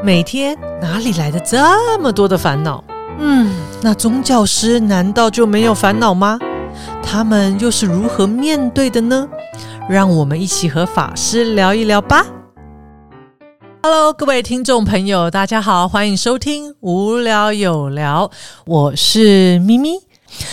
每天哪里来的这么多的烦恼？嗯，那宗教师难道就没有烦恼吗？他们又是如何面对的呢？让我们一起和法师聊一聊吧。Hello，各位听众朋友，大家好，欢迎收听无聊有聊，我是咪咪。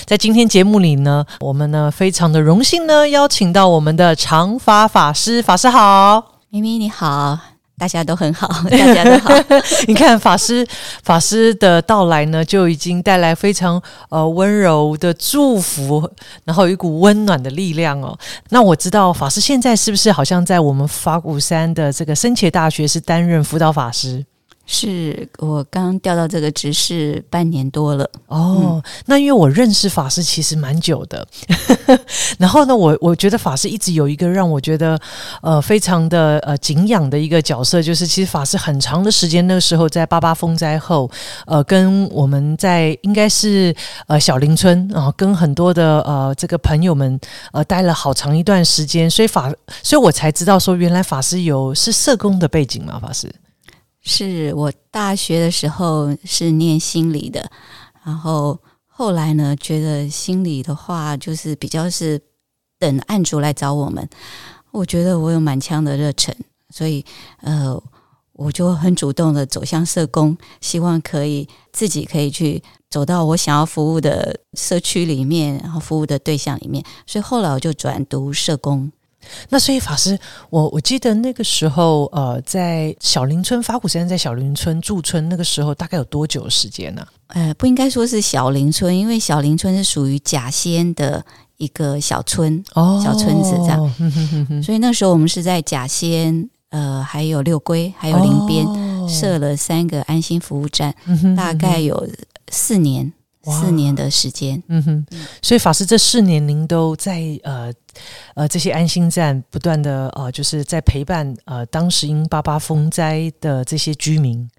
在今天节目里呢，我们呢非常的荣幸呢，邀请到我们的长发法师，法师好，咪咪你好。大家都很好，大家都好。你看法师法师的到来呢，就已经带来非常呃温柔的祝福，然后有一股温暖的力量哦。那我知道法师现在是不是好像在我们法鼓山的这个深切大学是担任辅导法师？是我刚调到这个职事半年多了哦。那因为我认识法师其实蛮久的，然后呢，我我觉得法师一直有一个让我觉得呃非常的呃敬仰的一个角色，就是其实法师很长的时间那个时候在八八风灾后，呃，跟我们在应该是呃小林村啊，跟很多的呃这个朋友们呃待了好长一段时间，所以法，所以我才知道说原来法师有是社工的背景嘛，法师。是我大学的时候是念心理的，然后后来呢，觉得心理的话就是比较是等案主来找我们，我觉得我有满腔的热忱，所以呃，我就很主动的走向社工，希望可以自己可以去走到我想要服务的社区里面，然后服务的对象里面，所以后来我就转读社工。那所以法师，我我记得那个时候，呃，在小林村法古时间在小林村驻村，那个时候大概有多久时间呢？呃，不应该说是小林村，因为小林村是属于甲仙的一个小村，哦，小村子这样。所以那时候我们是在甲仙，呃，还有六龟，还有林边设了三个安心服务站，大概有四年。四年的时间，嗯哼，所以法师这四年您都在呃呃这些安心站不断的呃就是在陪伴呃当时因八八风灾的这些居民。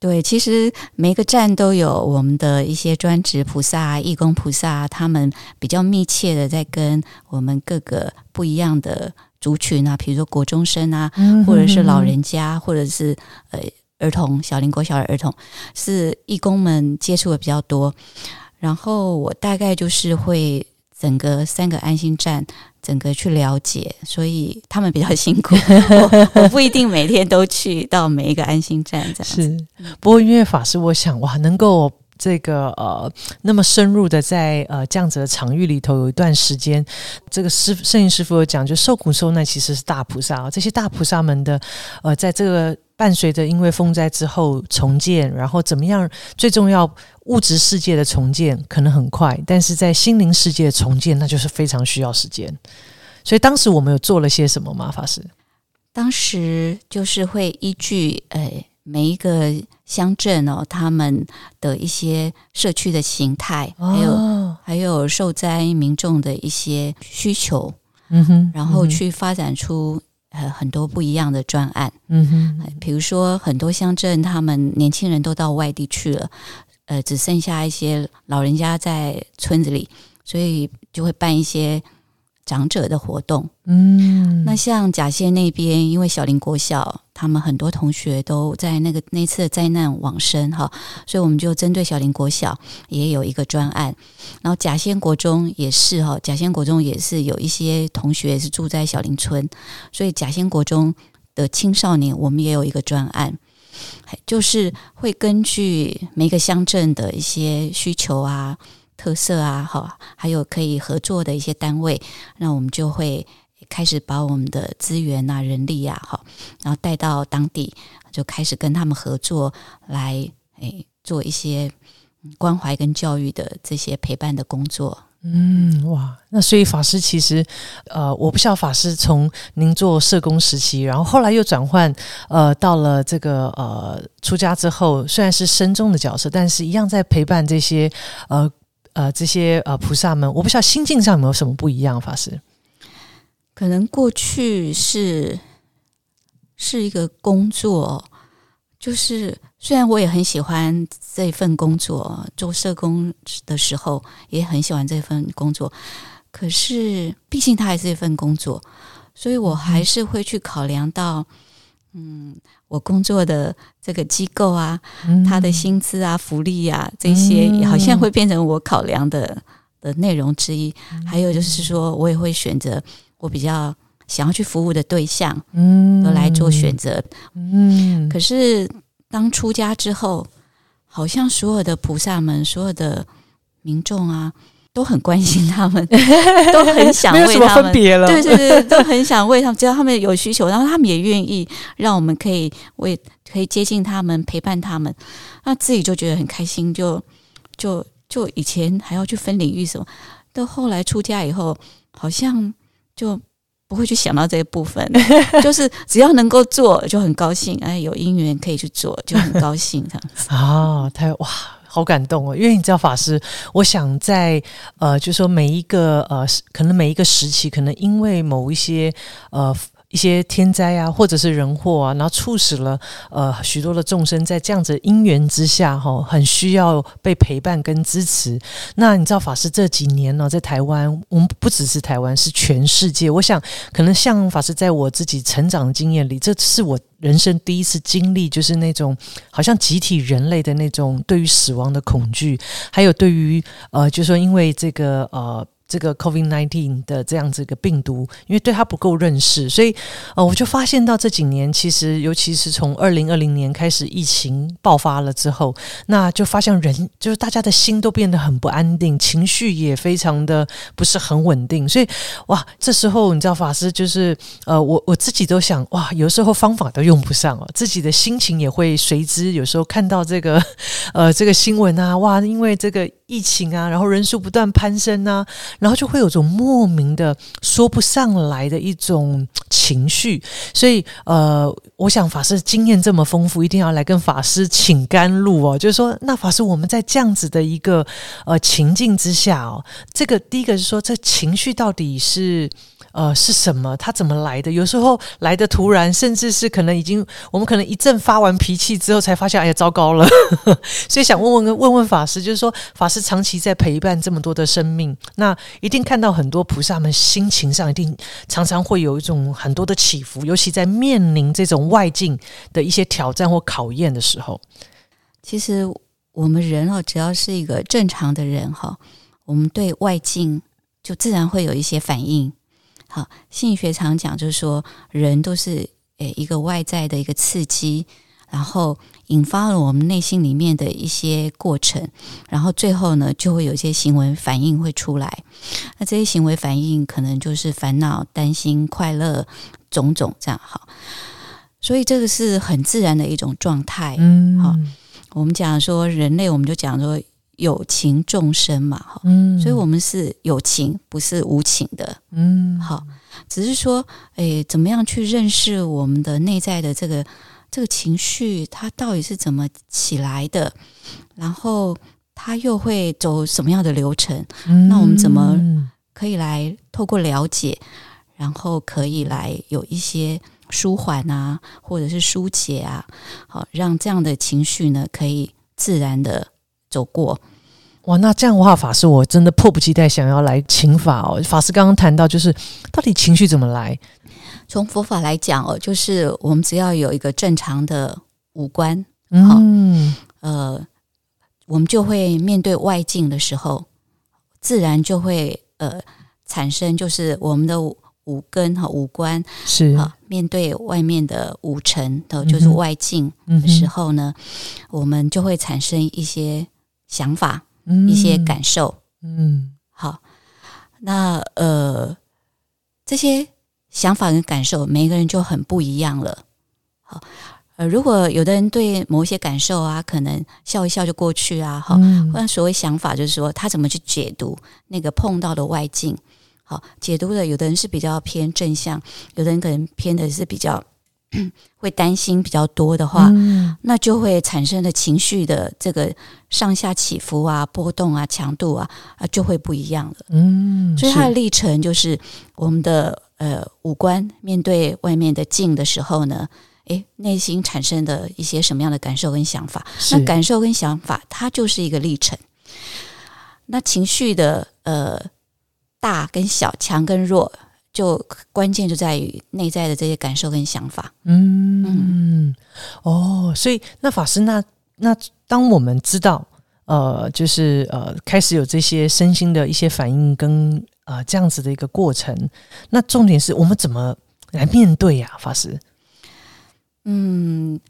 对，其实每个站都有我们的一些专职菩萨、义工菩萨，他们比较密切的在跟我们各个不一样的族群啊，比如说国中生啊，或者是老人家，或者是呃。儿童小林国小的儿童是义工们接触的比较多，然后我大概就是会整个三个安心站整个去了解，所以他们比较辛苦，我不一定每天都去到每一个安心站这样是，不过因为法师，我想哇，能够。这个呃，那么深入的在呃这样子的场域里头有一段时间，这个师圣印师傅有讲，就受苦受难其实是大菩萨啊。这些大菩萨们的呃，在这个伴随着因为风灾之后重建，然后怎么样？最重要物质世界的重建可能很快，但是在心灵世界的重建，那就是非常需要时间。所以当时我们有做了些什么吗？法师？当时就是会依据呃。每一个乡镇哦，他们的一些社区的形态，还有还有受灾民众的一些需求，嗯哼，然后去发展出呃很多不一样的专案，嗯哼，比如说很多乡镇，他们年轻人都到外地去了，呃，只剩下一些老人家在村子里，所以就会办一些。长者的活动，嗯，那像甲县那边，因为小林国小，他们很多同学都在那个那次的灾难往生哈，所以我们就针对小林国小也有一个专案，然后甲仙国中也是哈，甲仙国中也是有一些同学是住在小林村，所以甲仙国中的青少年我们也有一个专案，就是会根据每个乡镇的一些需求啊。特色啊，好，还有可以合作的一些单位，那我们就会开始把我们的资源啊、人力啊，好，然后带到当地，就开始跟他们合作，来诶做一些关怀跟教育的这些陪伴的工作。嗯，哇，那所以法师其实，呃，我不晓得法师从您做社工时期，然后后来又转换，呃，到了这个呃出家之后，虽然是深中的角色，但是一样在陪伴这些呃。呃，这些呃菩萨们，我不知道心境上有没有什么不一样，法师？可能过去是是一个工作，就是虽然我也很喜欢这份工作，做社工的时候也很喜欢这份工作，可是毕竟它还是一份工作，所以我还是会去考量到，我工作的这个机构啊，他的薪资啊、福利啊这些，好像会变成我考量的的内容之一。还有就是说，我也会选择我比较想要去服务的对象，嗯，来做选择。嗯，可是当出家之后，好像所有的菩萨们、所有的民众啊。都很关心他们，都很想为他们。对对对，都很想为他们。只要他们有需求，然后他们也愿意让我们可以为可以接近他们，陪伴他们，那自己就觉得很开心。就就就以前还要去分领域什么，到后来出家以后，好像就不会去想到这一部分。就是只要能够做，就很高兴。哎，有姻缘可以去做，就很高兴这样子。啊，太哇！好感动哦，因为你知道法师，我想在呃，就说每一个呃，可能每一个时期，可能因为某一些呃。一些天灾啊，或者是人祸啊，然后促使了呃许多的众生在这样子因缘之下，哈，很需要被陪伴跟支持。那你知道法师这几年呢，在台湾，我们不只是台湾，是全世界。我想，可能像法师在我自己成长的经验里，这是我人生第一次经历，就是那种好像集体人类的那种对于死亡的恐惧，还有对于呃，就说因为这个呃。这个 COVID nineteen 的这样子一个病毒，因为对它不够认识，所以呃，我就发现到这几年，其实尤其是从二零二零年开始疫情爆发了之后，那就发现人就是大家的心都变得很不安定，情绪也非常的不是很稳定。所以哇，这时候你知道法师就是呃，我我自己都想哇，有时候方法都用不上哦，自己的心情也会随之有时候看到这个 呃这个新闻啊，哇，因为这个。疫情啊，然后人数不断攀升啊，然后就会有种莫名的说不上来的一种情绪，所以呃，我想法师经验这么丰富，一定要来跟法师请甘露哦。就是说，那法师我们在这样子的一个呃情境之下哦，这个第一个是说，这情绪到底是。呃，是什么？它怎么来的？有时候来的突然，甚至是可能已经我们可能一阵发完脾气之后，才发现，哎呀，糟糕了。所以想问问问问法师，就是说，法师长期在陪伴这么多的生命，那一定看到很多菩萨们心情上一定常常会有一种很多的起伏，尤其在面临这种外境的一些挑战或考验的时候。其实我们人哦，只要是一个正常的人哈，我们对外境就自然会有一些反应。好，心理学常讲，就是说，人都是诶一个外在的一个刺激，然后引发了我们内心里面的一些过程，然后最后呢，就会有一些行为反应会出来。那这些行为反应可能就是烦恼、担心、快乐种种这样。好，所以这个是很自然的一种状态。嗯，好，我们讲说人类，我们就讲说。有情众生嘛，哈，嗯，所以我们是有情，不是无情的，嗯，好，只是说，诶，怎么样去认识我们的内在的这个这个情绪，它到底是怎么起来的，然后它又会走什么样的流程？那我们怎么可以来透过了解，然后可以来有一些舒缓啊，或者是疏解啊，好，让这样的情绪呢，可以自然的。走过哇，那这样的话，法师我真的迫不及待想要来请法哦。法师刚刚谈到，就是到底情绪怎么来？从佛法来讲哦，就是我们只要有一个正常的五官，嗯，呃，我们就会面对外境的时候，自然就会呃产生，就是我们的五根和五官是啊，面对外面的五尘的，就是外境的时候呢，我们就会产生一些。想法，一些感受，嗯，好，那呃，这些想法跟感受，每个人就很不一样了。好，呃，如果有的人对某一些感受啊，可能笑一笑就过去啊，好，或者所谓想法，就是说他怎么去解读那个碰到的外境。好，解读的有的人是比较偏正向，有的人可能偏的是比较。会担心比较多的话，那就会产生的情绪的这个上下起伏啊、波动啊、强度啊啊，就会不一样了。嗯，所以它的历程就是我们的呃五官面对外面的镜的时候呢，诶，内心产生的一些什么样的感受跟想法？那感受跟想法，它就是一个历程。那情绪的呃大跟小、强跟弱。就关键就在于内在的这些感受跟想法。嗯，哦，所以那法师，那那当我们知道，呃，就是呃，开始有这些身心的一些反应跟呃这样子的一个过程，那重点是我们怎么来面对呀，法师？嗯，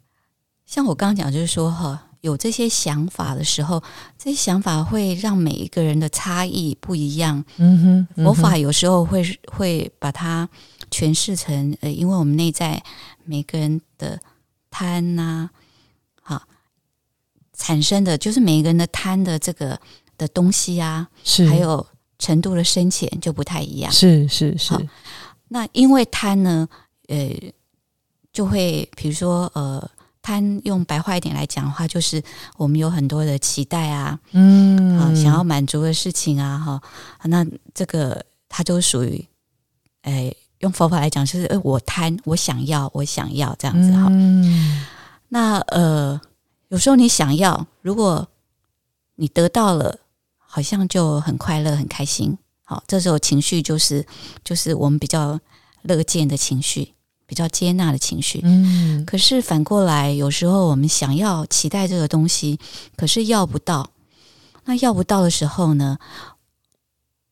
像我刚刚讲，就是说哈。有这些想法的时候，这些想法会让每一个人的差异不一样。嗯哼，佛法有时候会会把它诠释成呃，因为我们内在每个人的贪呐，好产生的就是每一个人的贪的这个的东西啊，是还有程度的深浅就不太一样。是是是。那因为贪呢，呃，就会比如说呃。贪用白话一点来讲的话，就是我们有很多的期待啊，嗯，啊，想要满足的事情啊，哈，那这个它就属于，哎，用佛法来讲，就是哎，我贪，我想要，我想要这样子哈。那呃，有时候你想要，如果你得到了，好像就很快乐、很开心。好，这时候情绪就是就是我们比较乐见的情绪。比较接纳的情绪，嗯，可是反过来，有时候我们想要期待这个东西，可是要不到，那要不到的时候呢，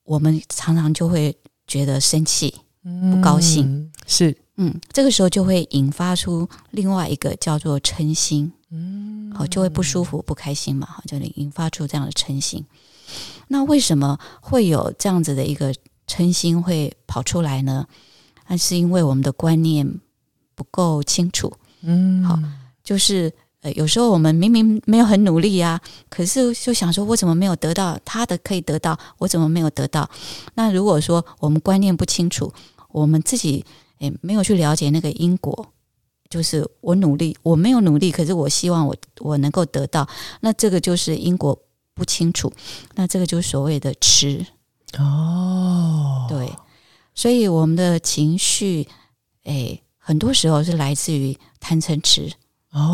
我们常常就会觉得生气、不高兴，是，嗯，这个时候就会引发出另外一个叫做嗔心，嗯，好，就会不舒服、不开心嘛，好，就引发出这样的嗔心。那为什么会有这样子的一个嗔心会跑出来呢？那是因为我们的观念不够清楚，嗯，好，就是呃，有时候我们明明没有很努力啊，可是就想说，我怎么没有得到他的可以得到，我怎么没有得到？那如果说我们观念不清楚，我们自己诶没有去了解那个因果，就是我努力，我没有努力，可是我希望我我能够得到，那这个就是因果不清楚，那这个就是所谓的痴哦，对。所以我们的情绪，哎，很多时候是来自于贪嗔痴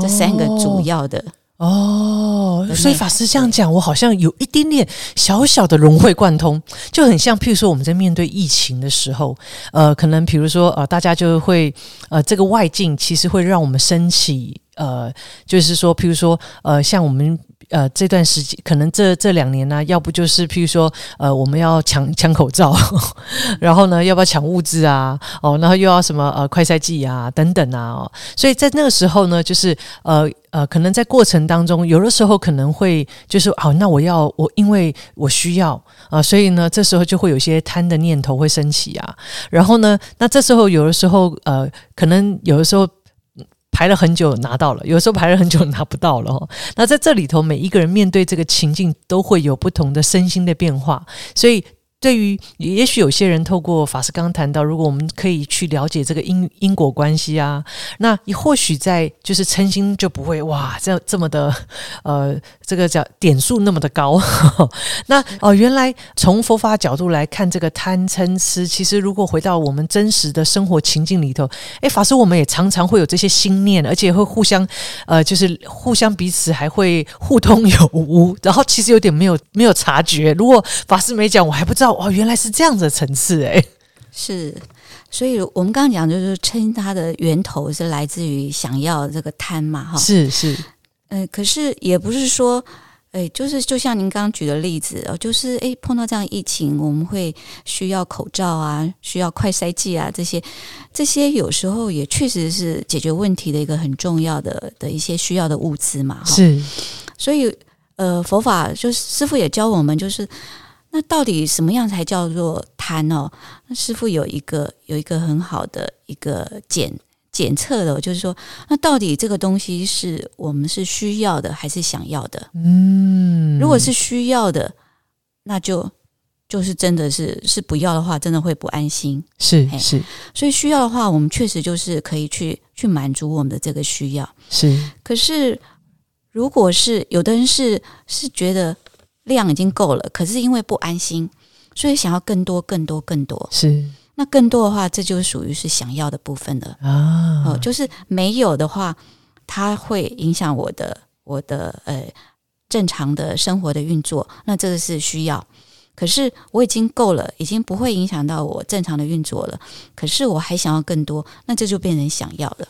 这三个主要的哦。所以法师这样讲，我好像有一点点小小的融会贯通，就很像，譬如说我们在面对疫情的时候，呃，可能比如说呃，大家就会呃，这个外境其实会让我们升起呃，就是说，譬如说呃，像我们。呃，这段时间可能这这两年呢，要不就是譬如说，呃，我们要抢抢口罩，然后呢，要不要抢物资啊？哦，然后又要什么呃快赛季啊等等啊，哦，所以在那个时候呢，就是呃呃，可能在过程当中，有的时候可能会就是好，那我要我因为我需要啊，所以呢，这时候就会有些贪的念头会升起啊，然后呢，那这时候有的时候呃，可能有的时候。排了很久拿到了，有时候排了很久拿不到了。那在这里头，每一个人面对这个情境都会有不同的身心的变化，所以。对于也许有些人透过法师刚谈到，如果我们可以去了解这个因因果关系啊，那你或许在就是嗔心就不会哇这这么的呃这个叫点数那么的高。那哦原来从佛法角度来看，这个贪嗔痴，其实如果回到我们真实的生活情境里头，哎，法师我们也常常会有这些心念，而且会互相呃就是互相彼此还会互通有无，然后其实有点没有没有察觉。如果法师没讲，我还不知道。哦，原来是这样的层次哎，是，所以我们刚刚讲就是称它的源头是来自于想要这个贪嘛，哈，是是，呃，可是也不是说，哎，就是就像您刚刚举的例子哦，就是哎碰到这样疫情，我们会需要口罩啊，需要快筛剂啊，这些这些有时候也确实是解决问题的一个很重要的的一些需要的物资嘛，是，所以呃，佛法就是师傅也教我们就是。那到底什么样才叫做贪哦？那师傅有一个有一个很好的一个检检测的，就是说，那到底这个东西是我们是需要的还是想要的？嗯，如果是需要的，那就就是真的是是不要的话，真的会不安心。是是，所以需要的话，我们确实就是可以去去满足我们的这个需要。是，可是如果是有的人是是觉得。量已经够了，可是因为不安心，所以想要更多、更多、更多。是那更多的话，这就属于是想要的部分了啊。哦，就是没有的话，它会影响我的我的呃正常的生活的运作。那这个是需要，可是我已经够了，已经不会影响到我正常的运作了。可是我还想要更多，那这就变成想要了。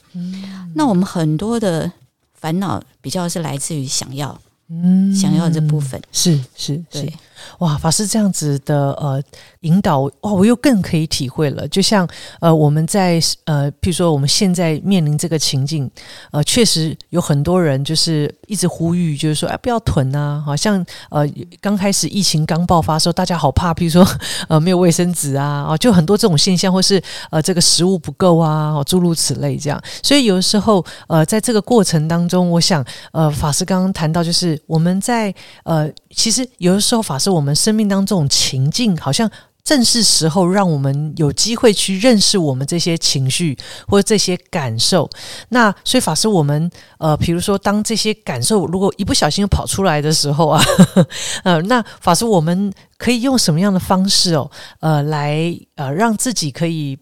那我们很多的烦恼比较是来自于想要，嗯，想要这部分是是对。哇，法师这样子的呃引导哇，我又更可以体会了。就像呃我们在呃，譬如说我们现在面临这个情境，呃，确实有很多人就是一直呼吁，就是说哎不要囤啊，好像呃刚开始疫情刚爆发的时候，大家好怕，譬如说呃没有卫生纸啊，啊就很多这种现象，或是呃这个食物不够啊，诸如此类这样。所以有的时候呃在这个过程当中，我想呃法师刚刚谈到，就是我们在呃其实有的时候法师。我们生命当中情境，好像正是时候让我们有机会去认识我们这些情绪或者这些感受。那所以法师，我们呃，比如说当这些感受如果一不小心跑出来的时候啊，呃，那法师我们可以用什么样的方式哦，呃，来呃让自己可以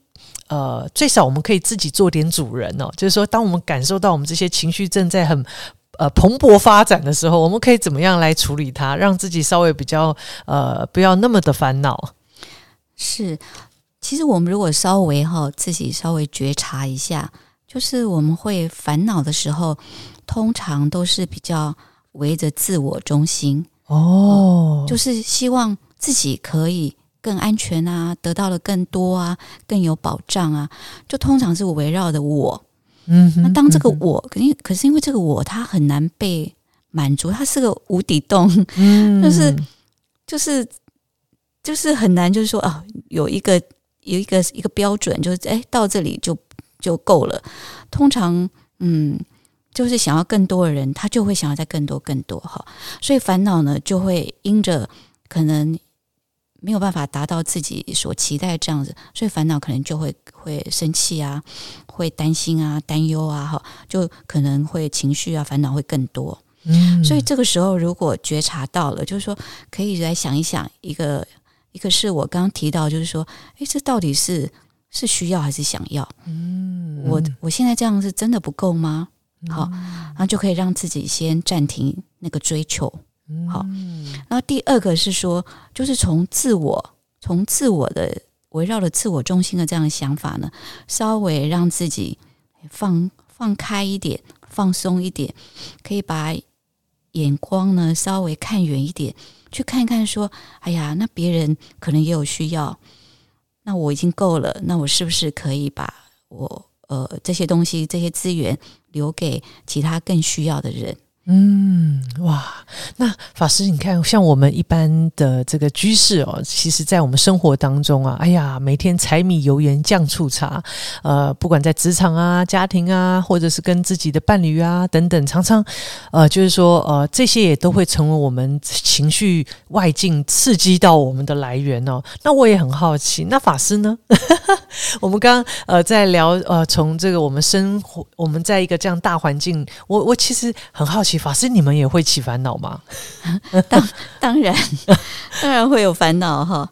呃最少我们可以自己做点主人哦，就是说当我们感受到我们这些情绪正在很。呃，蓬勃发展的时候，我们可以怎么样来处理它，让自己稍微比较呃，不要那么的烦恼？是，其实我们如果稍微哈，自己稍微觉察一下，就是我们会烦恼的时候，通常都是比较围着自我中心哦，就是希望自己可以更安全啊，得到了更多啊，更有保障啊，就通常是围绕着我。嗯，那当这个我，可因可是因为这个我，它很难被满足，它是个无底洞，嗯，就是就是就是很难，就是说啊，有一个有一个一个标准，就是哎，到这里就就够了。通常，嗯，就是想要更多的人，他就会想要再更多更多哈，所以烦恼呢，就会因着可能。没有办法达到自己所期待这样子，所以烦恼可能就会会生气啊，会担心啊，担忧啊，哈，就可能会情绪啊，烦恼会更多。嗯，所以这个时候如果觉察到了，就是说可以来想一想，一个一个是我刚刚提到，就是说，诶，这到底是是需要还是想要？嗯，我我现在这样是真的不够吗？好，然后就可以让自己先暂停那个追求。好，然后第二个是说，就是从自我、从自我的围绕着自我中心的这样的想法呢，稍微让自己放放开一点，放松一点，可以把眼光呢稍微看远一点，去看看说，哎呀，那别人可能也有需要，那我已经够了，那我是不是可以把我呃这些东西、这些资源留给其他更需要的人？嗯，哇，那法师，你看，像我们一般的这个居士哦，其实，在我们生活当中啊，哎呀，每天柴米油盐酱醋茶，呃，不管在职场啊、家庭啊，或者是跟自己的伴侣啊等等，常常，呃，就是说，呃，这些也都会成为我们情绪外境刺激到我们的来源哦。那我也很好奇，那法师呢？我们刚刚呃在聊呃，从这个我们生活，我们在一个这样大环境，我我其实很好奇。法师，你们也会起烦恼吗？当当然，当然会有烦恼哈。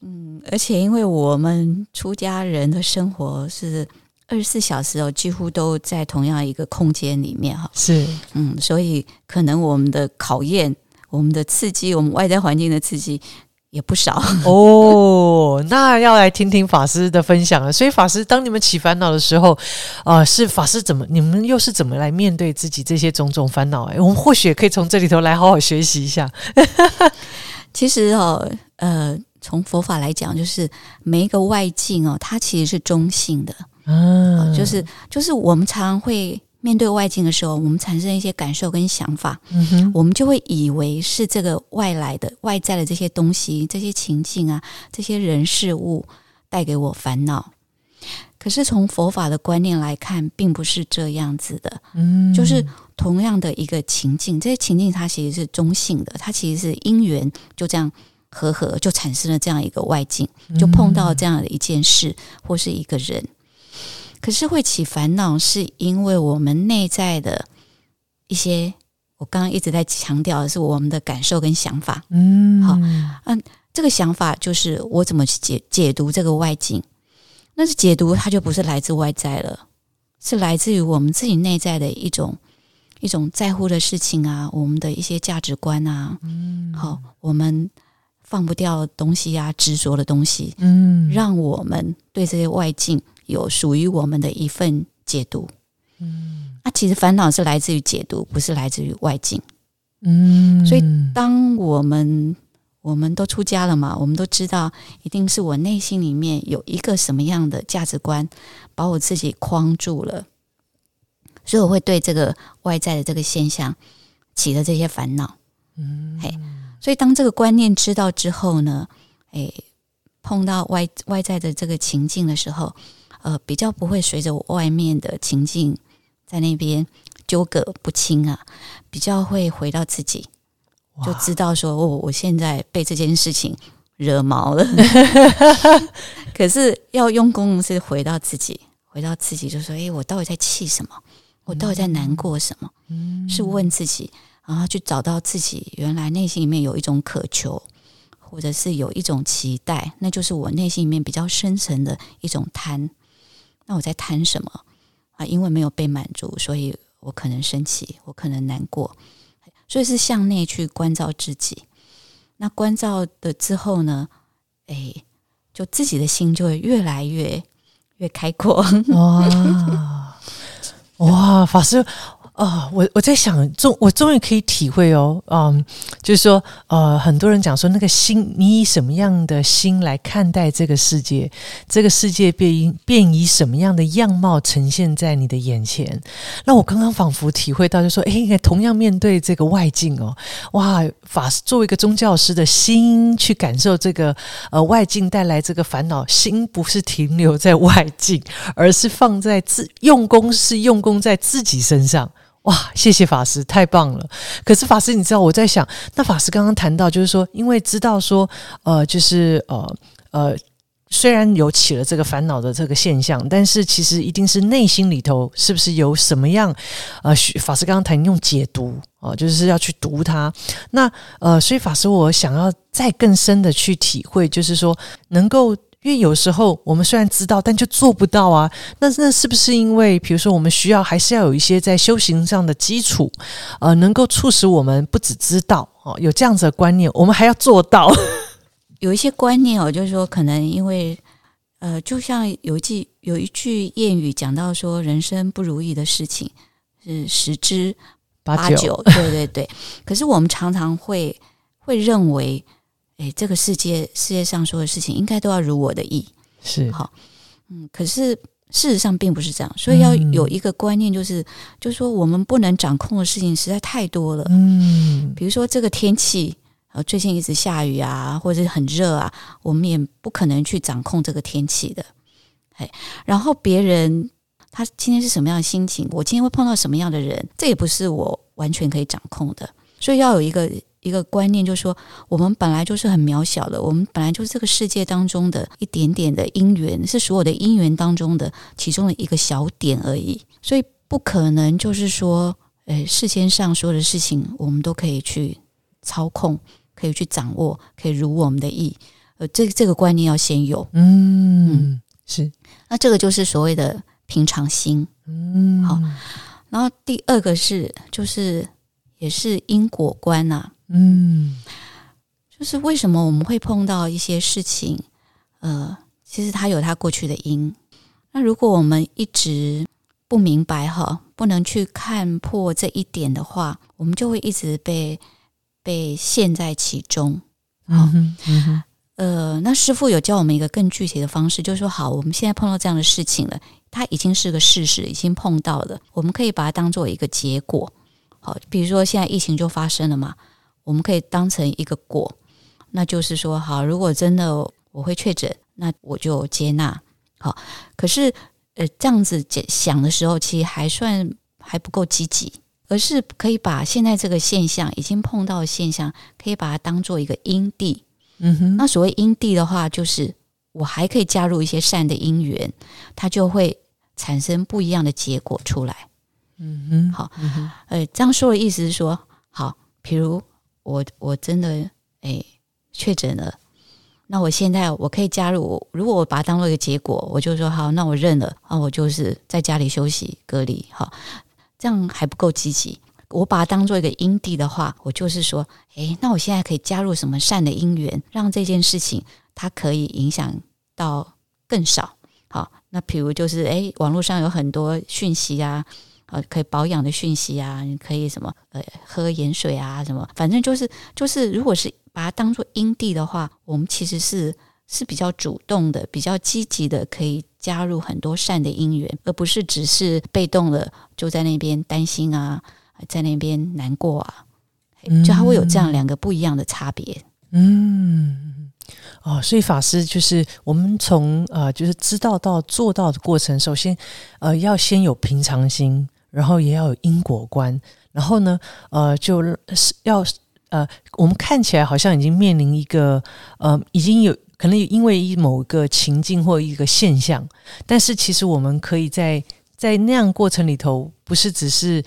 嗯，而且因为我们出家人的生活是二十四小时哦，几乎都在同样一个空间里面哈。是，嗯，所以可能我们的考验、我们的刺激、我们外在环境的刺激。也不少 哦，那要来听听法师的分享了。所以法师，当你们起烦恼的时候，啊，是法师怎么？你们又是怎么来面对自己这些种种烦恼？哎，我们或许也可以从这里头来好好学习一下。其实哦，呃，从佛法来讲，就是每一个外境哦，它其实是中性的，嗯，就是就是我们常常会。面对外境的时候，我们产生一些感受跟想法，我们就会以为是这个外来的、外在的这些东西、这些情境啊、这些人事物带给我烦恼。可是从佛法的观念来看，并不是这样子的。嗯，就是同样的一个情境，这些情境它其实是中性的，它其实是因缘就这样合合，就产生了这样一个外境，就碰到这样的一件事或是一个人。可是会起烦恼，是因为我们内在的一些，我刚刚一直在强调的是我们的感受跟想法。嗯，好，嗯，这个想法就是我怎么去解解读这个外境，那是解读它就不是来自外在了，是来自于我们自己内在的一种一种在乎的事情啊，我们的一些价值观啊。嗯，好，我们放不掉的东西呀、执着的东西，嗯，让我们对这些外境有属于我们的一份解读。嗯，那其实烦恼是来自于解读，不是来自于外境。嗯，所以当我们我们都出家了嘛，我们都知道，一定是我内心里面有一个什么样的价值观，把我自己框住了，所以我会对这个外在的这个现象起了这些烦恼。嗯，嘿，所以当这个观念知道之后呢，诶，碰到外外在的这个情境的时候，呃，比较不会随着外面的情境在那边。纠葛不清啊，比较会回到自己，就知道说哦，我现在被这件事情惹毛了。可是要用功是回到自己，回到自己就说：哎，我到底在气什么？我到底在难过什么？是问自己，然后去找到自己原来内心里面有一种渴求，或者是有一种期待，那就是我内心里面比较深层的一种贪。那我在贪什么啊？因为没有被满足，所以。我可能生气，我可能难过，所以是向内去关照自己。那关照的之后呢？哎，就自己的心就会越来越越开阔。哇哇，法师。哦，我我在想，终我终于可以体会哦，嗯，就是说，呃，很多人讲说，那个心，你以什么样的心来看待这个世界，这个世界便便以什么样的样貌呈现在你的眼前。那我刚刚仿佛体会到，就说，哎，同样面对这个外境哦，哇，法作为一个宗教师的心去感受这个呃外境带来这个烦恼，心不是停留在外境，而是放在自用功，是用功在自己身上。哇，谢谢法师，太棒了！可是法师，你知道我在想，那法师刚刚谈到，就是说，因为知道说，呃，就是呃呃，虽然有起了这个烦恼的这个现象，但是其实一定是内心里头是不是有什么样？呃，法师刚刚谈用解读哦，就是要去读它。那呃，所以法师，我想要再更深的去体会，就是说能够。因为有时候我们虽然知道，但就做不到啊。那那是不是因为，比如说我们需要还是要有一些在修行上的基础，呃，能够促使我们不只知道哦，有这样子的观念，我们还要做到。有一些观念哦，就是说，可能因为呃，就像有一句有一句谚语讲到说，人生不如意的事情是十之八九，对对对。可是我们常常会会认为。哎，这个世界世界上所有事情，应该都要如我的意，是好，嗯，可是事实上并不是这样，所以要有一个观念，就是，就是说，我们不能掌控的事情实在太多了，嗯，比如说这个天气，呃，最近一直下雨啊，或者是很热啊，我们也不可能去掌控这个天气的，哎，然后别人他今天是什么样的心情，我今天会碰到什么样的人，这也不是我完全可以掌控的，所以要有一个。一个观念就是说，我们本来就是很渺小的，我们本来就是这个世界当中的一点点的因缘，是所有的因缘当中的其中的一个小点而已，所以不可能就是说，呃，世间上所有的事情我们都可以去操控，可以去掌握，可以如我们的意。呃，这这个观念要先有，嗯，是。那这个就是所谓的平常心，嗯，好。然后第二个是，就是也是因果观呐。嗯，就是为什么我们会碰到一些事情？呃，其实它有它过去的因。那如果我们一直不明白哈，不能去看破这一点的话，我们就会一直被被陷在其中。好，呃，那师傅有教我们一个更具体的方式，就是说，好，我们现在碰到这样的事情了，它已经是个事实，已经碰到了，我们可以把它当做一个结果。好，比如说现在疫情就发生了嘛。我们可以当成一个果，那就是说，好，如果真的我会确诊，那我就接纳。好，可是呃，这样子想的时候，其实还算还不够积极，而是可以把现在这个现象已经碰到的现象，可以把它当做一个因地。嗯哼，那所谓因地的话，就是我还可以加入一些善的因缘，它就会产生不一样的结果出来。嗯哼，好，呃，这样说的意思是说，好，比如。我我真的哎确诊了，那我现在我可以加入。如果我把它当做一个结果，我就说好，那我认了啊，我就是在家里休息隔离。好，这样还不够积极。我把它当做一个因地的话，我就是说，诶，那我现在可以加入什么善的因缘，让这件事情它可以影响到更少。好，那比如就是，诶，网络上有很多讯息啊，呃，可以保养的讯息啊，你可以什么，呃，喝盐水啊，什么，反正就是就是，如果是把它当做因地的话，我们其实是是比较主动的，比较积极的，可以加入很多善的因缘，而不是只是被动的就在那边担心啊。在那边难过啊，就它会有这样两个不一样的差别。嗯，哦，所以法师就是我们从呃，就是知道到做到的过程，首先呃，要先有平常心，然后也要有因果观，然后呢，呃，就是要呃，我们看起来好像已经面临一个呃，已经有可能因为一某个情境或一个现象，但是其实我们可以在在那样过程里头，不是只是。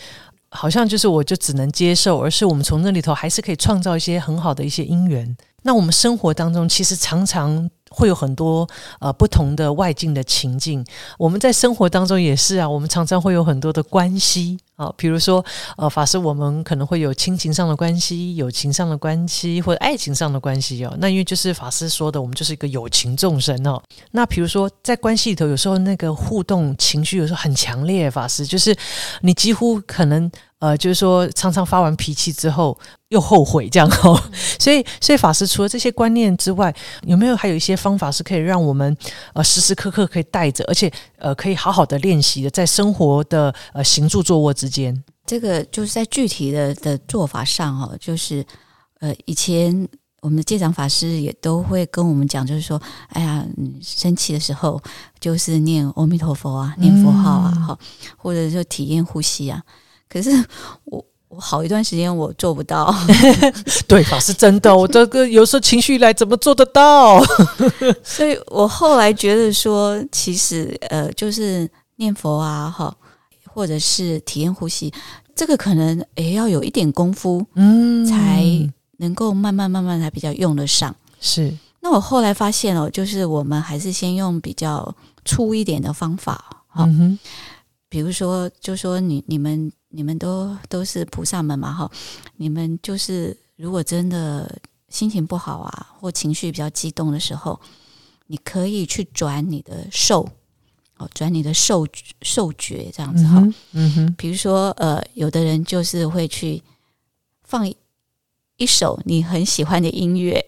好像就是我就只能接受，而是我们从那里头还是可以创造一些很好的一些因缘。那我们生活当中其实常常会有很多呃不同的外境的情境，我们在生活当中也是啊，我们常常会有很多的关系。啊，比如说，呃，法师，我们可能会有亲情上的关系、友情上的关系，或者爱情上的关系哦。那因为就是法师说的，我们就是一个有情众生哦。那比如说，在关系里头，有时候那个互动情绪有时候很强烈，法师就是你几乎可能。呃，就是说，常常发完脾气之后又后悔这样哦，所以，所以法师除了这些观念之外，有没有还有一些方法是可以让我们呃时时刻刻可以带着，而且呃可以好好的练习的，在生活的呃行住坐卧之间，这个就是在具体的的做法上哦，就是呃以前我们的戒长法师也都会跟我们讲，就是说，哎呀，生气的时候就是念阿弥陀佛啊，念佛号啊，哈，或者就体验呼吸啊。可是我我好一段时间我做不到，对法是真的，我这个有时候情绪来怎么做得到？所以我后来觉得说，其实呃，就是念佛啊，哈，或者是体验呼吸，这个可能也要有一点功夫，嗯，才能够慢慢慢慢才比较用得上。是，那我后来发现哦，就是我们还是先用比较粗一点的方法，哈，比如说，就说你你们。你们都都是菩萨们嘛，哈！你们就是如果真的心情不好啊，或情绪比较激动的时候，你可以去转你的受，哦，转你的受受觉这样子哈。嗯哼。比如说，呃，有的人就是会去放一首你很喜欢的音乐，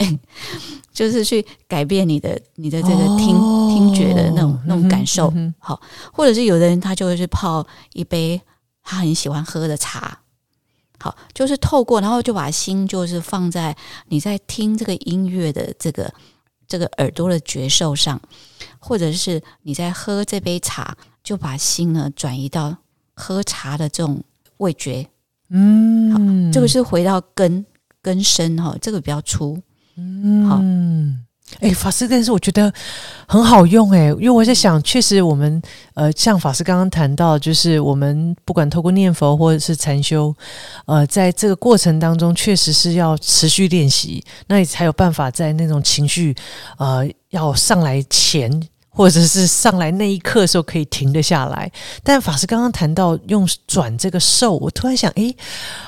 就是去改变你的你的这个听听觉的那种那种感受，好，或者是有的人他就会去泡一杯。他很喜欢喝的茶，好，就是透过，然后就把心就是放在你在听这个音乐的这个这个耳朵的觉受上，或者是你在喝这杯茶，就把心呢转移到喝茶的这种味觉，嗯，好，这个是回到根根深哈，这个比较粗，嗯，好。哎，法师，但是我觉得很好用哎，因为我在想，确实我们呃，像法师刚刚谈到，就是我们不管透过念佛或者是禅修，呃，在这个过程当中，确实是要持续练习，那你才有办法在那种情绪呃要上来前，或者是上来那一刻的时候可以停得下来。但法师刚刚谈到用转这个受，我突然想，哎，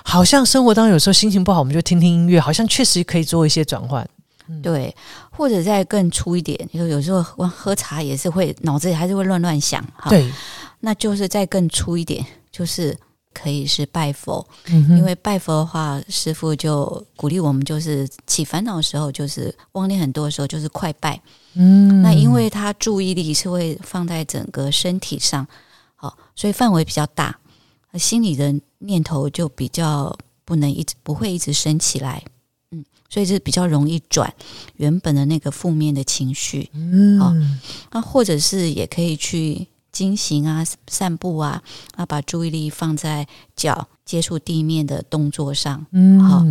好像生活当中有时候心情不好，我们就听听音乐，好像确实可以做一些转换。对，或者再更粗一点，就有时候喝茶也是会脑子里还是会乱乱想哈。对，那就是再更粗一点，就是可以是拜佛，嗯因为拜佛的话，师傅就鼓励我们，就是起烦恼的时候，就是妄念很多的时候，就是快拜。嗯，那因为他注意力是会放在整个身体上，好，所以范围比较大，心里的念头就比较不能一直不会一直升起来。所以是比较容易转原本的那个负面的情绪，嗯，好，那或者是也可以去进行啊、散步啊，啊，把注意力放在脚接触地面的动作上，嗯，好，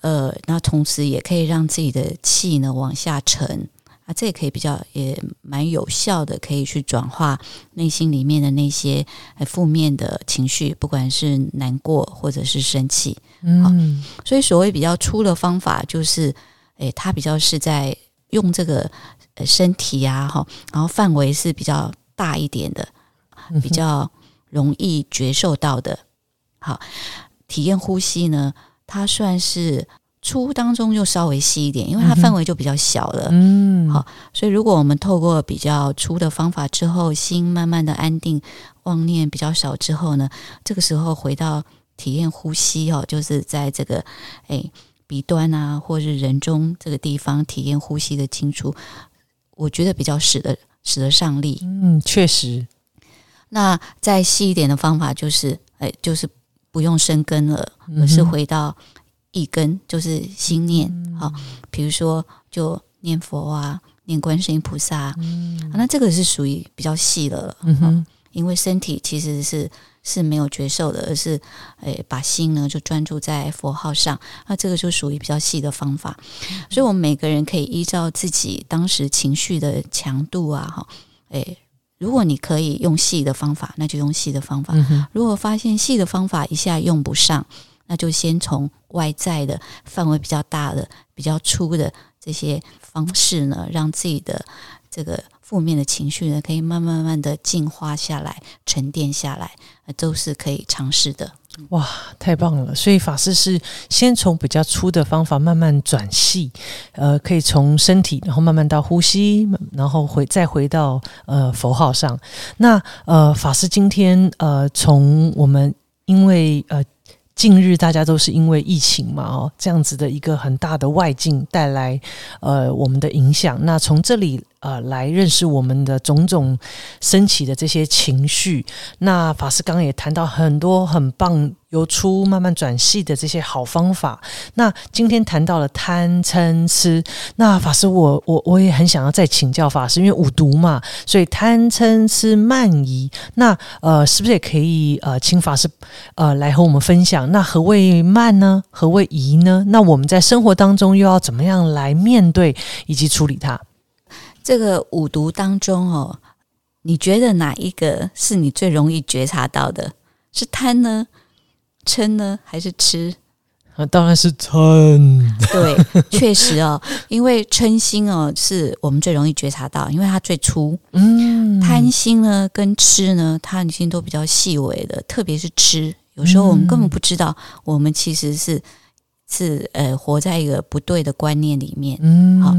呃，那同时也可以让自己的气呢往下沉。啊，这也可以比较也蛮有效的，可以去转化内心里面的那些负面的情绪，不管是难过或者是生气。嗯，所以所谓比较粗的方法，就是，诶，它比较是在用这个身体呀，哈，然后范围是比较大一点的，比较容易觉受到的。好，体验呼吸呢，它算是粗当中就稍微细一点，因为它范围就比较小了。嗯，好，所以如果我们透过比较粗的方法之后，心慢慢的安定，妄念比较少之后呢，这个时候回到体验呼吸哦，就是在这个诶鼻端啊，或是人中这个地方体验呼吸的清楚，我觉得比较使得使得上力。嗯，确实，那再细一点的方法就是，哎，就是不用生根了，而是回到一根，就是心念。好、比如说就念佛啊，念观世音菩萨啊、啊那这个是属于比较细的了。嗯哼，因为身体其实是是没有觉受的，而是诶把心呢就专注在佛号上，那这个就属于比较细的方法。所以，我们每个人可以依照自己当时情绪的强度啊，哈，诶，如果你可以用细的方法，那就用细的方法；嗯，如果发现细的方法一下用不上，那就先从外在的范围比较大的、比较粗的这些方式呢，让自己的这个负面的情绪呢，可以慢慢慢慢的净化下来、沉淀下来，都是可以尝试的。哇，太棒了！所以法师是先从比较粗的方法慢慢转细，呃，可以从身体，然后慢慢到呼吸，然后回再回到呃佛号上。那呃，法师今天呃，从我们因为呃。近日大家都是因为疫情嘛，哦，这样子的一个很大的外境带来呃我们的影响。那从这里呃来认识我们的种种升起的这些情绪。那法师刚刚也谈到很多很棒，由粗慢慢转细的这些好方法。那今天谈到了贪嗔痴，那法师我我我也很想要再请教法师，因为五毒嘛，所以贪嗔痴慢疑，那呃是不是也可以呃请法师呃来和我们分享？那何谓慢呢？何谓疑呢？那我们在生活当中又要怎么样来面对以及处理它？这个五毒当中哦，你觉得哪一个是你最容易觉察到的？是贪呢、嗔呢，还是痴？啊，当然是嗔。对，确实哦，因为嗔心哦是我们最容易觉察到，因为它最粗。嗯，贪心呢跟吃呢，贪心都比较细微的，特别是吃，有时候我们根本不知道，我们其实是是呃活在一个不对的观念里面。嗯，好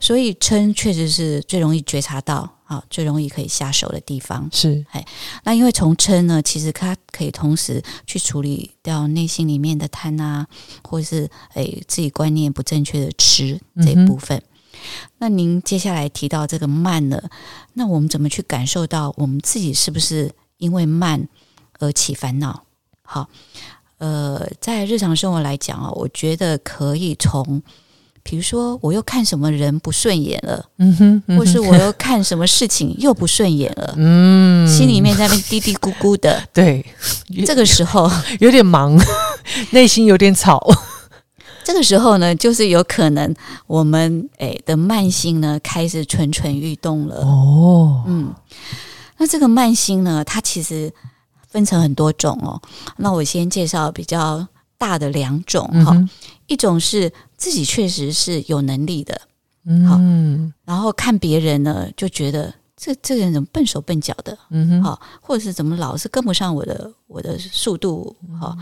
所以嗔确实是最容易觉察到，啊，最容易可以下手的地方。是，哎那因为从嗔呢，其实它可以同时去处理掉内心里面的贪啊，或者是诶自己观念不正确的吃这一部分。那您接下来提到这个慢呢，那我们怎么去感受到我们自己是不是因为慢而起烦恼？好，呃，在日常生活来讲啊，我觉得可以从。比如说，我又看什么人不顺眼了，嗯哼，嗯哼或是我又看什么事情又不顺眼了，嗯，心里面在那边嘀嘀咕咕的。对，这个时候，有点忙，内心有点吵。这个时候呢，就是有可能我们诶的慢性呢开始蠢蠢欲动了。哦，嗯，那这个慢性呢，它其实分成很多种哦。那我先介绍比较大的两种哈、一种是自己确实是有能力的，嗯。然后看别人呢就觉得这这个人怎么笨手笨脚的，嗯哼，好，或者是怎么老是跟不上我的我的速度哈，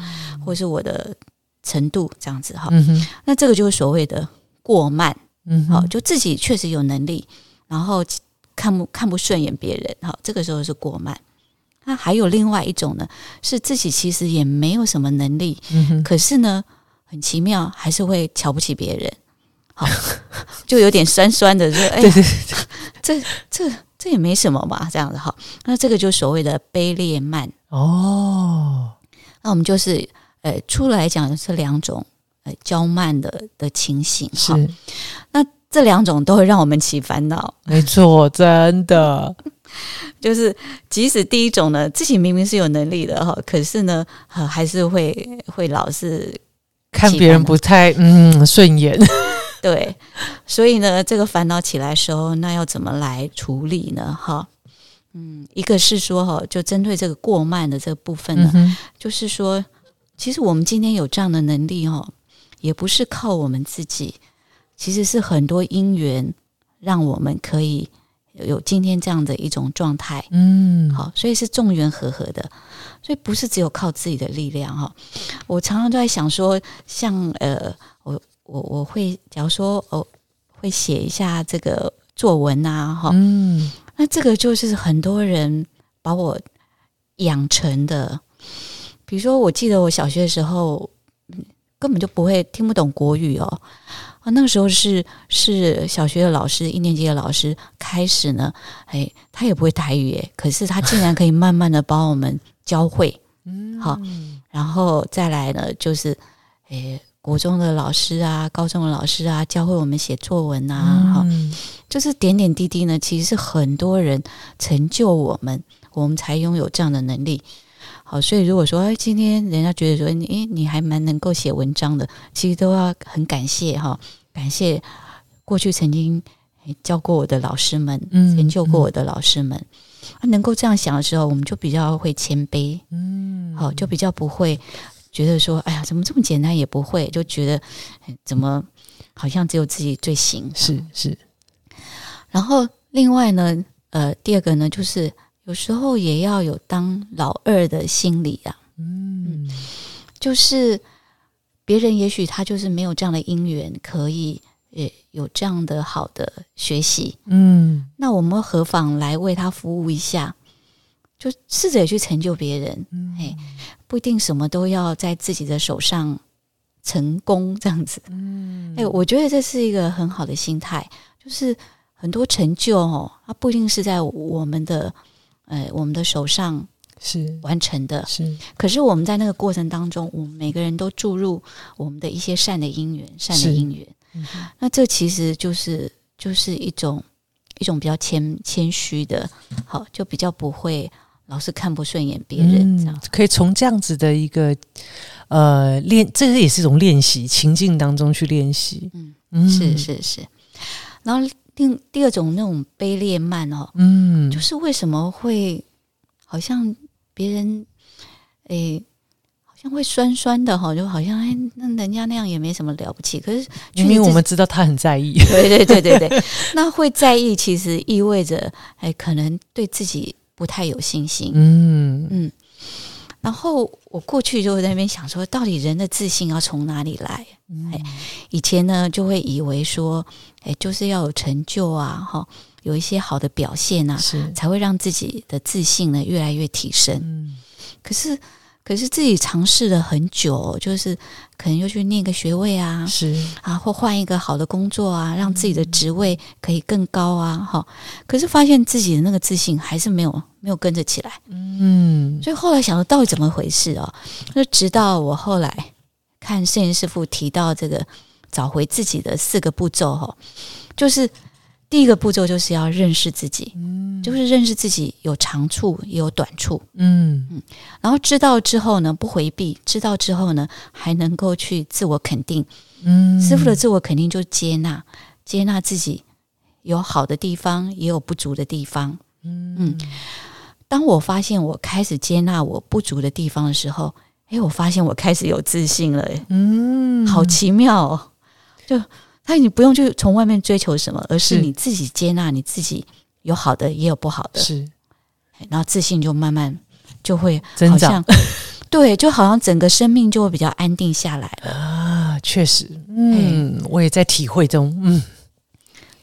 或者是我的程度这样子哈。嗯哼，那这个就是所谓的过慢，嗯哼，就自己确实有能力，然后看不看不顺眼别人，好，这个时候是过慢。那还有另外一种呢，是自己其实也没有什么能力，嗯哼，可是呢，很奇妙，还是会瞧不起别人，好，就有点酸酸的，说哎 这这这也没什么嘛，这样子哈。那这个就所谓的卑劣慢。哦，那我们就是呃，出来讲是两种呃娇慢的的情形哈。是那这两种都会让我们起烦恼，没错，真的，就是即使第一种呢，自己明明是有能力的哈，可是呢，呃、还是会会老是看别人不太嗯顺眼，对，所以呢，这个烦恼起来的时候，那要怎么来处理呢？哈，嗯，一个是说哈，就针对这个过慢的这个部分呢，嗯就是说，其实我们今天有这样的能力哦，也不是靠我们自己，其实是很多因缘让我们可以有今天这样的一种状态。嗯，好，所以是众缘和合的，所以不是只有靠自己的力量哈。我常常都在想说，像呃，我我我会假如说哦，会写一下这个作文啊，哈，嗯，那这个就是很多人把我养成的。比如说，我记得我小学的时候，根本就不会听不懂国语哦。啊，那个时候是是小学的老师，一年级的老师开始呢，哎，他也不会台语，哎，可是他竟然可以慢慢的帮我们教会，嗯，好，然后再来呢，就是诶，国中的老师啊，高中的老师啊，教会我们写作文啊，哈，就是点点滴滴呢，其实是很多人成就我们，我们才拥有这样的能力。好，所以如果说哎，今天人家觉得说你你还蛮能够写文章的，其实都要很感谢哈，感谢过去曾经教过我的老师们，嗯成就过我的老师们。啊，能够这样想的时候，我们就比较会谦卑，嗯，好，就比较不会觉得说，哎呀，怎么这么简单也不会，就觉得怎么好像只有自己最行，是是。然后另外呢，呃，第二个呢，就是。有时候也要有当老二的心理啊，嗯，就是别人也许他就是没有这样的因缘，可以呃有这样的好的学习，嗯，那我们何妨来为他服务一下，就试着也去成就别人，哎，不一定什么都要在自己的手上成功这样子，嗯，哎，我觉得这是一个很好的心态，就是很多成就哦，它不一定是在我们的。呃，我们的手上是完成的，是。可是我们在那个过程当中，我们每个人都注入我们的一些善的因缘，善的因缘。那这其实就是就是一种一种比较谦谦虚的，好，就比较不会老是看不顺眼别人这样。可以从这样子的一个呃练，这个也是一种练习情境当中去练习。嗯，是是是。然后。第第二种那种卑劣慢哦，嗯，就是为什么会好像别人诶，好像会酸酸的哈，就好像哎，那人家那样也没什么了不起。可是明明我们知道他很在意，对对对对对，那会在意其实意味着哎，可能对自己不太有信心。嗯嗯。然后我过去就在那边想说，到底人的自信要从哪里来？哎，以前呢就会以为说，哎，就是要有成就啊，哈，有一些好的表现啊，是才会让自己的自信呢越来越提升。嗯，可是。可是自己尝试了很久，就是可能又去念个学位啊，是啊，或换一个好的工作啊，让自己的职位可以更高啊，哈。可是发现自己的那个自信还是没有没有跟着起来，嗯。所以后来想说，到底怎么回事哦？就直到我后来看摄影师傅提到这个找回自己的四个步骤，哈，就是。第一个步骤就是要认识自己，嗯，就是认识自己有长处也有短处，嗯。嗯，然后知道之后呢，不回避，知道之后呢，还能够去自我肯定，嗯，师傅的自我肯定就是接纳，接纳自己有好的地方，也有不足的地方，嗯。嗯。当我发现我开始接纳我不足的地方的时候，哎，我发现我开始有自信了，嗯，好奇妙哦，就。那你不用去从外面追求什么，而是你自己接纳你自己有好的也有不好的，是，然后自信就慢慢就会增长，对，就好像整个生命就会比较安定下来了。啊，确实，嗯，我也在体会中，嗯。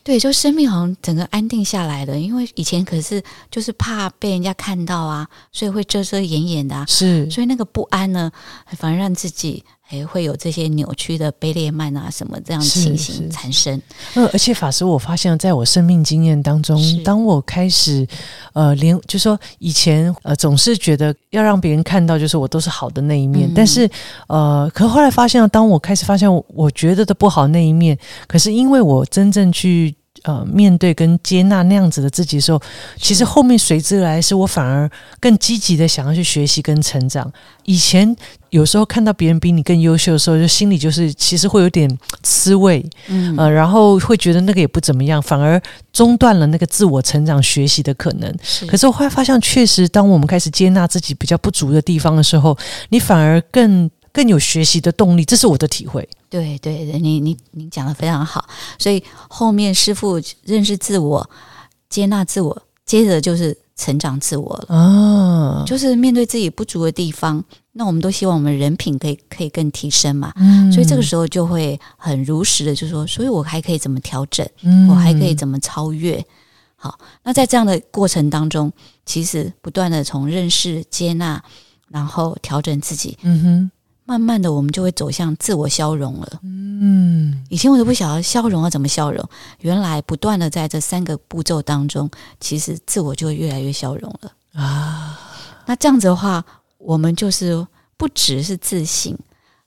对，就生命好像整个安定下来了，因为以前可是就是怕被人家看到啊，所以会遮遮掩掩的，是，所以那个不安呢，反而让自己还会有这些扭曲的卑劣慢啊什么这样的情形产生。呃，而且法师，我发现在我生命经验当中，当我开始呃，连就说以前呃总是觉得要让别人看到，就是我都是好的那一面，但是呃，可后来发现，当我开始发现我觉得的不好那一面，可是因为我真正去。呃，面对跟接纳那样子的自己的时候，其实后面随之而来是我反而更积极的想要去学习跟成长。以前有时候看到别人比你更优秀的时候，就心里就是其实会有点滋味，嗯，呃，然后会觉得那个也不怎么样，反而中断了那个自我成长学习的可能。可是我后来发现，确实当我们开始接纳自己比较不足的地方的时候，你反而更。更有学习的动力，这是我的体会。对对对，你你你讲的非常好。所以后面师傅认识自我、接纳自我，接着就是成长自我了。哦，就是面对自己不足的地方，那我们都希望我们人品可以可以更提升嘛。嗯，所以这个时候就会很如实的就说，所以我还可以怎么调整？嗯，我还可以怎么超越？好，那在这样的过程当中，其实不断的从认识、接纳，然后调整自己。嗯哼。慢慢的，我们就会走向自我消融了。嗯，以前我都不晓得消融要怎么消融，原来不断的在这三个步骤当中，其实自我就会越来越消融了啊。那这样子的话，我们就是不只是自信，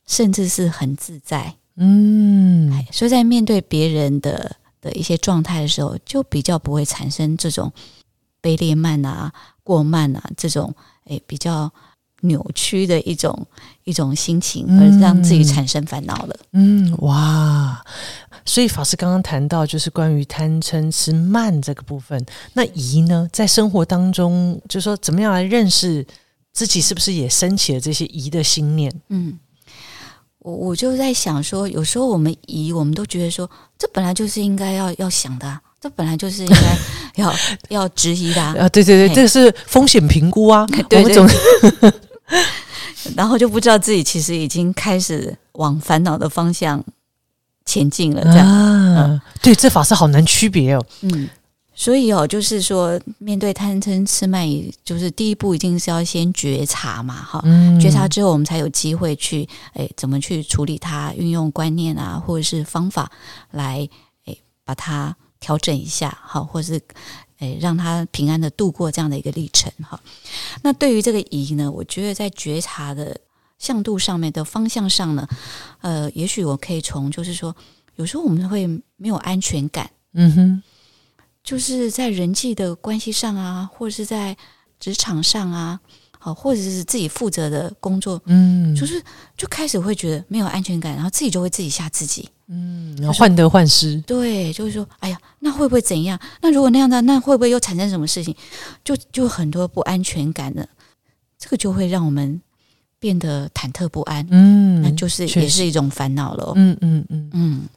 甚至是很自在。嗯，所以在面对别人的的一些状态的时候，就比较不会产生这种卑劣慢啊、过慢啊这种诶比较。扭曲的一种一种心情，而让自己产生烦恼了。嗯，哇！所以法师刚刚谈到，就是关于贪嗔痴慢这个部分。那疑呢，在生活当中，就说怎么样来认识自己，是不是也升起了这些疑的心念？嗯，我我就在想说，有时候我们疑，我们都觉得说，这本来就是应该要 要想的，这本来就是应该 要要质疑的啊！对对对，这个是风险评估啊，我们总。然后就不知道自己其实已经开始往烦恼的方向前进了，这样。对，这法是好难区别哦。嗯，所以哦，就是说，面对贪嗔痴慢就是第一步一定是要先觉察嘛，哈。觉察之后，我们才有机会去，哎，怎么去处理它，运用观念啊，或者是方法来，哎，把它调整一下，好，或是。哎，让他平安的度过这样的一个历程哈。那对于这个疑呢，我觉得在觉察的向度上面的方向上呢，呃，也许我可以从就是说，有时候我们会没有安全感，嗯哼，就是在人际的关系上啊，或者是在职场上啊。好，或者是自己负责的工作，嗯，就是就开始会觉得没有安全感，然后自己就会自己吓自己，嗯，然后患得患失，对，就是说，哎呀，那会不会怎样？那如果那样的，那会不会又产生什么事情？就就很多不安全感的，这个就会让我们变得忐忑不安，嗯，那就是也是一种烦恼了，嗯嗯嗯嗯，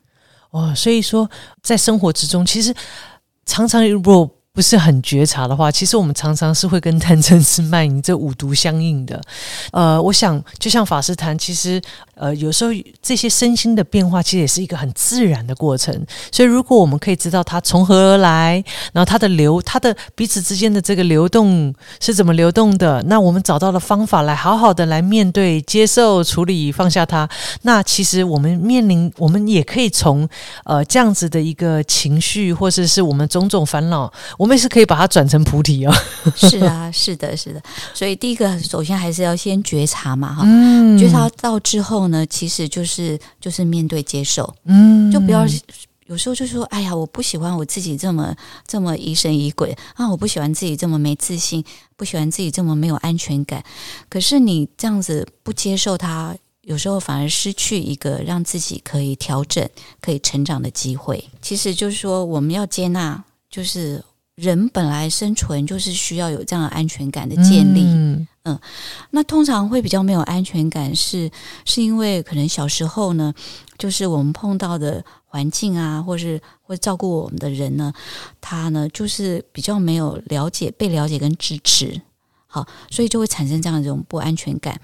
哦，所以说在生活之中，其实常常如果。不是很觉察的话，其实我们常常是会跟贪嗔痴慢疑这五毒相应的。呃，我想就像法师谈，其实呃有时候这些身心的变化，其实也是一个很自然的过程。所以如果我们可以知道它从何而来，然后它的流，它的彼此之间的这个流动是怎么流动的，那我们找到了方法来好好的来面对、接受、处理、放下它。那其实我们面临，我们也可以从呃这样子的一个情绪，或者是我们种种烦恼。我们也是可以把它转成菩提啊。是啊，是的，是的。所以第一个，首先还是要先觉察嘛，哈。觉察到之后呢，其实就是就是面对接受。嗯，就不要有时候就说，哎呀，我不喜欢我自己这么这么疑神疑鬼啊，我不喜欢自己这么没自信，不喜欢自己这么没有安全感。可是你这样子不接受它，有时候反而失去一个让自己可以调整、可以成长的机会。其实就是说，我们要接纳，就是。人本来生存就是需要有这样的安全感的建立，嗯，那通常会比较没有安全感，是是因为可能小时候呢，就是我们碰到的环境啊，或是或照顾我们的人呢，他呢就是比较没有了解、被了解跟支持，好，所以就会产生这样一种不安全感。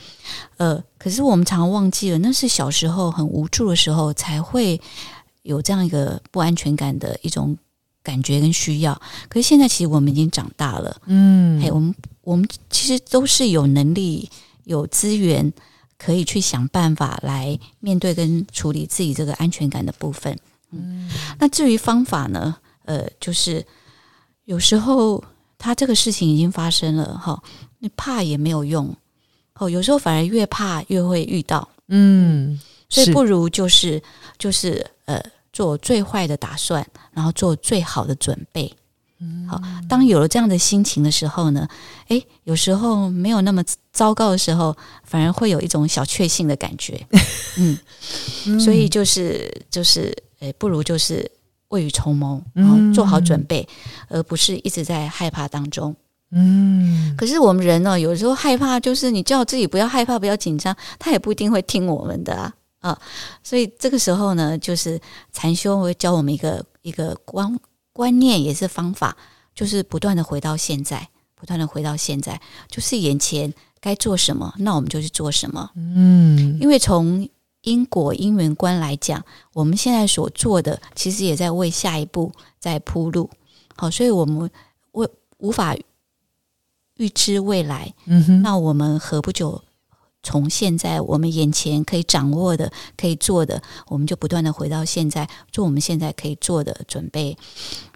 呃，可是我们常常忘记了，那是小时候很无助的时候才会有这样一个不安全感的一种。感觉跟需要，可是现在其实我们已经长大了，嗯，哎，我们我们其实都是有能力、有资源，可以去想办法来面对跟处理自己这个安全感的部分。嗯，那至于方法呢？呃，就是有时候他这个事情已经发生了，哈，你怕也没有用，哦，有时候反而越怕越会遇到，嗯，所以不如就是就是呃。做最坏的打算，然后做最好的准备。好，当有了这样的心情的时候呢，诶，有时候没有那么糟糕的时候，反而会有一种小确幸的感觉。嗯，所以就是就是，诶，不如就是未雨绸缪，然后做好准备，而不是一直在害怕当中。嗯，可是我们人呢，有时候害怕，就是你叫自己不要害怕，不要紧张，他也不一定会听我们的啊。啊，所以这个时候呢，就是禅修会教我们一个一个观观念，也是方法，就是不断的回到现在。不断的回到现在，就是眼前该做什么，那我们就去做什么。嗯，因为从因果因缘观来讲，我们现在所做的，其实也在为下一步在铺路。好，所以我们为无法预知未来，嗯哼，那我们何不就从现在我们眼前可以掌握的、可以做的，我们就不断的回到现在，做我们现在可以做的准备，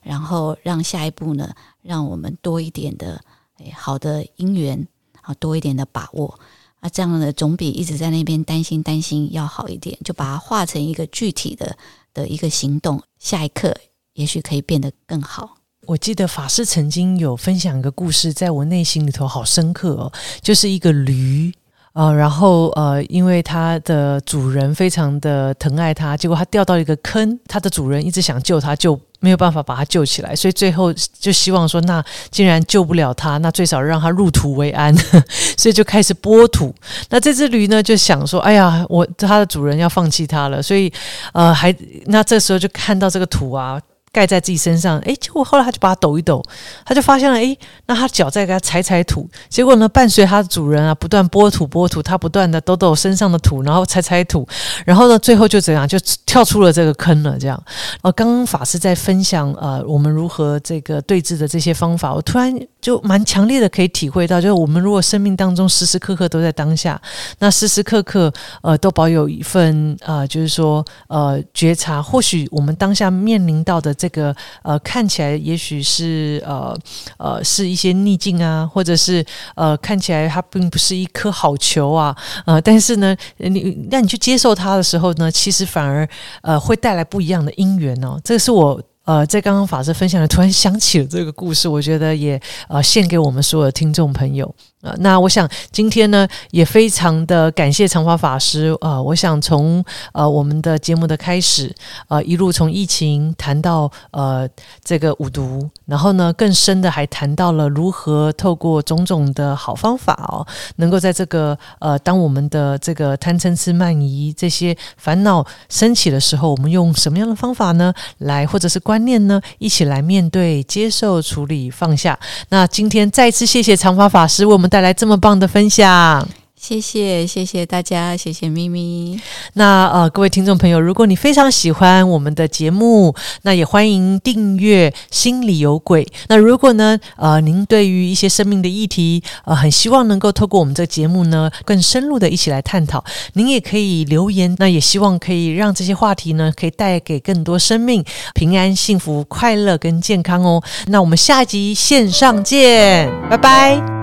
然后让下一步呢，让我们多一点的诶好的姻缘，啊，多一点的把握。啊，这样的总比一直在那边担心担心要好一点，就把它化成一个具体的的一个行动，下一刻也许可以变得更好。我记得法师曾经有分享一个故事，在我内心里头好深刻哦，就是一个驴。呃，然后呃，因为它的主人非常的疼爱它，结果它掉到一个坑，它的主人一直想救它，就没有办法把它救起来，所以最后就希望说，那既然救不了它，那最少让它入土为安，所以就开始拨土。那这只驴呢，就想说，哎呀，我它的主人要放弃它了，所以呃，还那这时候就看到这个土啊。盖在自己身上，诶，结果后来他就把它抖一抖，他就发现了，诶，那他脚在给他踩踩土，结果呢，伴随他的主人啊，不断拨土拨土，他不断的抖抖身上的土，然后踩踩土，然后呢，最后就怎样，就跳出了这个坑了。这样，呃，刚刚法师在分享，呃，我们如何这个对峙的这些方法，我突然就蛮强烈的可以体会到，就是我们如果生命当中时时刻刻都在当下，那时时刻刻呃都保有一份呃，就是说呃觉察，或许我们当下面临到的。这个呃，看起来也许是呃呃是一些逆境啊，或者是呃看起来它并不是一颗好球啊，呃，但是呢，你让你去接受它的时候呢，其实反而呃会带来不一样的因缘哦。这是我呃在刚刚法师分享的，突然想起了这个故事，我觉得也呃献给我们所有的听众朋友。呃，那我想今天呢，也非常的感谢长发法师啊。我想从呃我们的节目的开始，呃，一路从疫情谈到呃这个五毒，然后呢更深的还谈到了如何透过种种的好方法哦，能够在这个呃当我们的这个贪嗔痴慢疑这些烦恼升起的时候，我们用什么样的方法呢？来或者是观念呢？一起来面对、接受、处理、放下。那今天再次谢谢长发法师为我们。带来这么棒的分享。谢谢，谢谢大家，谢谢咪咪。那呃，各位听众朋友，如果你非常喜欢我们的节目，那也欢迎订阅《心里有鬼》。那如果呢，呃，您对于一些生命的议题，呃，很希望能够透过我们这个节目呢，更深入的一起来探讨，您也可以留言。那也希望可以让这些话题呢，可以带给更多生命平安、幸福、快乐跟健康哦。那我们下一集线上见，拜拜。